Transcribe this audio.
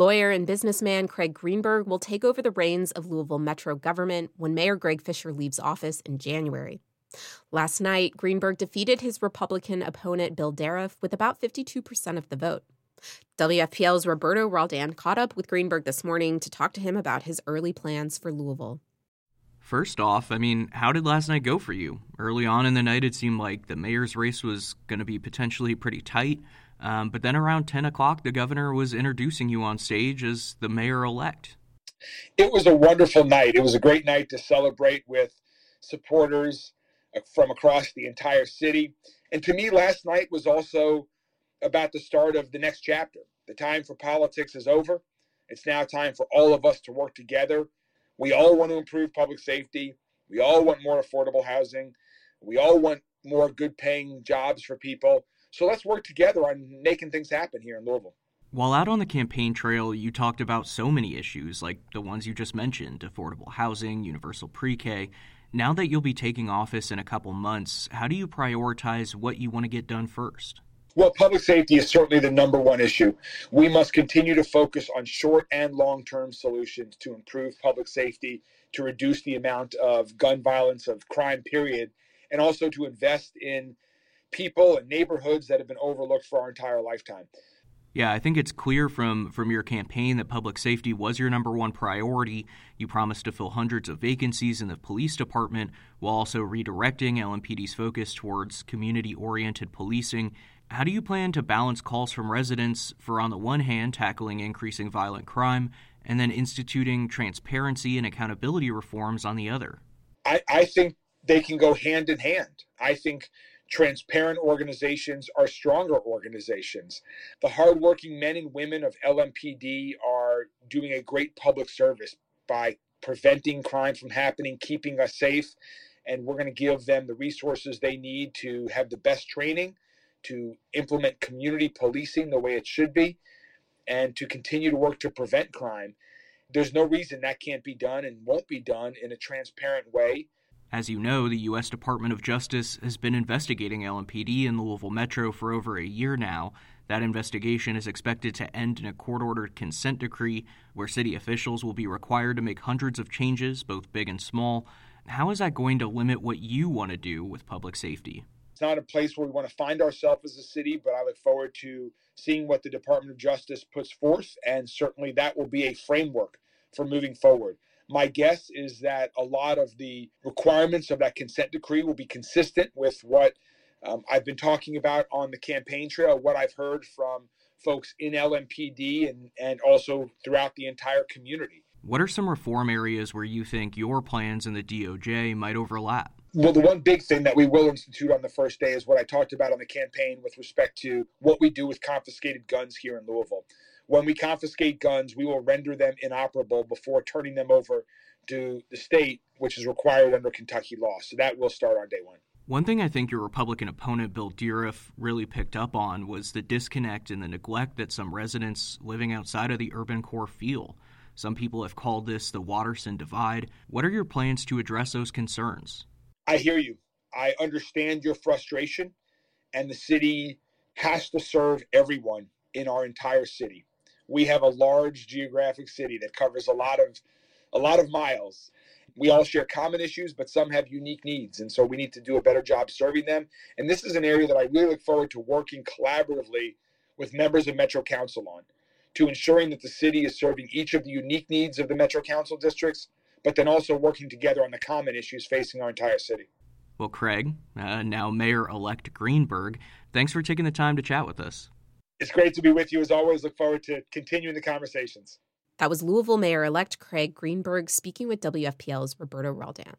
Lawyer and businessman Craig Greenberg will take over the reins of Louisville Metro government when Mayor Greg Fischer leaves office in January. Last night, Greenberg defeated his Republican opponent Bill Dieruf with about 52% of the vote. WFPL's Roberto Roldan caught up with Greenberg this morning to talk to him about his early plans for Louisville. First off, I mean, how did last night go for you? Early on in the night, it seemed like the mayor's race was going to be potentially pretty tight. Um, but then around 10 o'clock, the governor was introducing you on stage as the mayor elect. It was a wonderful night. It was a great night to celebrate with supporters uh, from across the entire city. And to me, last night was also about the start of the next chapter. The time for politics is over. It's now time for all of us to work together. We all want to improve public safety. We all want more affordable housing. We all want more good paying jobs for people. So let's work together on making things happen here in Louisville. While out on the campaign trail, you talked about so many issues, like the ones you just mentioned affordable housing, universal pre K. Now that you'll be taking office in a couple months, how do you prioritize what you want to get done first? Well, public safety is certainly the number one issue. We must continue to focus on short and long term solutions to improve public safety, to reduce the amount of gun violence, of crime, period, and also to invest in people and neighborhoods that have been overlooked for our entire lifetime. Yeah, I think it's clear from from your campaign that public safety was your number one priority. You promised to fill hundreds of vacancies in the police department while also redirecting LMPD's focus towards community-oriented policing. How do you plan to balance calls from residents for on the one hand tackling increasing violent crime and then instituting transparency and accountability reforms on the other? I, I think they can go hand in hand. I think transparent organizations are stronger organizations. The hardworking men and women of LMPD are doing a great public service by preventing crime from happening, keeping us safe, and we're going to give them the resources they need to have the best training, to implement community policing the way it should be, and to continue to work to prevent crime. There's no reason that can't be done and won't be done in a transparent way as you know, the U.S. Department of Justice has been investigating LMPD in the Louisville Metro for over a year now. That investigation is expected to end in a court ordered consent decree where city officials will be required to make hundreds of changes, both big and small. How is that going to limit what you want to do with public safety? It's not a place where we want to find ourselves as a city, but I look forward to seeing what the Department of Justice puts forth, and certainly that will be a framework for moving forward. My guess is that a lot of the requirements of that consent decree will be consistent with what um, I've been talking about on the campaign trail, what I've heard from folks in LMPD and, and also throughout the entire community. What are some reform areas where you think your plans and the DOJ might overlap? Well, the one big thing that we will institute on the first day is what I talked about on the campaign with respect to what we do with confiscated guns here in Louisville. When we confiscate guns, we will render them inoperable before turning them over to the state, which is required under Kentucky law. So that will start on day one. One thing I think your Republican opponent, Bill Dieruf, really picked up on was the disconnect and the neglect that some residents living outside of the urban core feel. Some people have called this the Watterson divide. What are your plans to address those concerns? I hear you. I understand your frustration, and the city has to serve everyone in our entire city we have a large geographic city that covers a lot of a lot of miles. We all share common issues, but some have unique needs, and so we need to do a better job serving them. And this is an area that I really look forward to working collaboratively with members of Metro Council on, to ensuring that the city is serving each of the unique needs of the Metro Council districts, but then also working together on the common issues facing our entire city. Well, Craig, uh, now Mayor elect Greenberg, thanks for taking the time to chat with us. It's great to be with you as always. Look forward to continuing the conversations. That was Louisville Mayor elect Craig Greenberg speaking with WFPL's Roberto Roldan.